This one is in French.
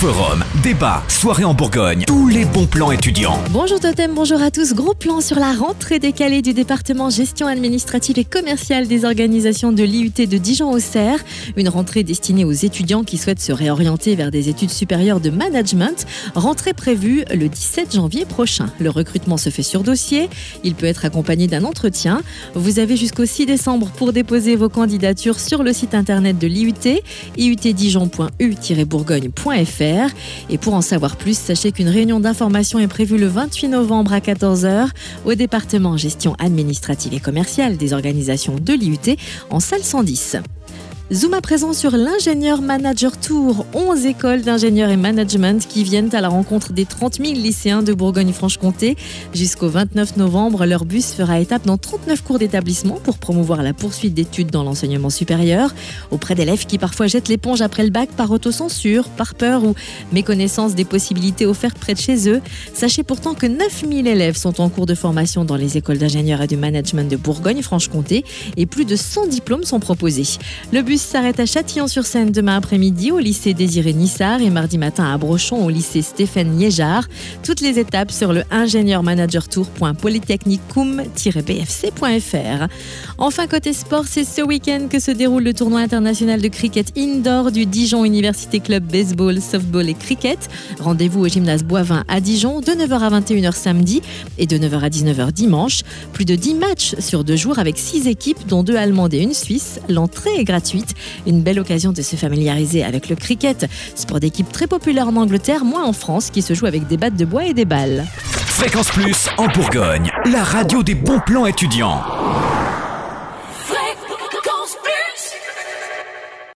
Forum, débat, soirée en Bourgogne, tous les bons plans étudiants. Bonjour Totem, bonjour à tous. Gros plan sur la rentrée décalée du département gestion administrative et commerciale des organisations de l'IUT de Dijon-Auxerre. Une rentrée destinée aux étudiants qui souhaitent se réorienter vers des études supérieures de management. Rentrée prévue le 17 janvier prochain. Le recrutement se fait sur dossier. Il peut être accompagné d'un entretien. Vous avez jusqu'au 6 décembre pour déposer vos candidatures sur le site internet de l'IUT, iutdijon.u-bourgogne.fr. Et pour en savoir plus, sachez qu'une réunion d'information est prévue le 28 novembre à 14h au département gestion administrative et commerciale des organisations de l'IUT en salle 110. Zoom à présent sur l'ingénieur manager tour. 11 écoles d'ingénieurs et management qui viennent à la rencontre des 30 000 lycéens de Bourgogne-Franche-Comté. Jusqu'au 29 novembre, leur bus fera étape dans 39 cours d'établissement pour promouvoir la poursuite d'études dans l'enseignement supérieur auprès d'élèves qui parfois jettent l'éponge après le bac par autocensure, par peur ou méconnaissance des possibilités offertes près de chez eux. Sachez pourtant que 9 000 élèves sont en cours de formation dans les écoles d'ingénieurs et de management de Bourgogne-Franche-Comté et plus de 100 diplômes sont proposés. Le bus s'arrête à Châtillon-sur-Seine demain après-midi au lycée Désiré Nissard et mardi matin à Brochon au lycée Stéphane Liégeard. Toutes les étapes sur le ingénieur-manager-tour.polytechnicum-bfc.fr. Enfin, côté sport, c'est ce week-end que se déroule le tournoi international de cricket indoor du Dijon Université Club Baseball, Softball et Cricket. Rendez-vous au gymnase Boivin à Dijon de 9h à 21h samedi et de 9h à 19h dimanche. Plus de 10 matchs sur deux jours avec 6 équipes, dont deux allemandes et une suisse. L'entrée est gratuite. Une belle occasion de se familiariser avec le cricket, sport d'équipe très populaire en Angleterre, moins en France, qui se joue avec des battes de bois et des balles. Fréquence Plus en Bourgogne, la radio des bons plans étudiants.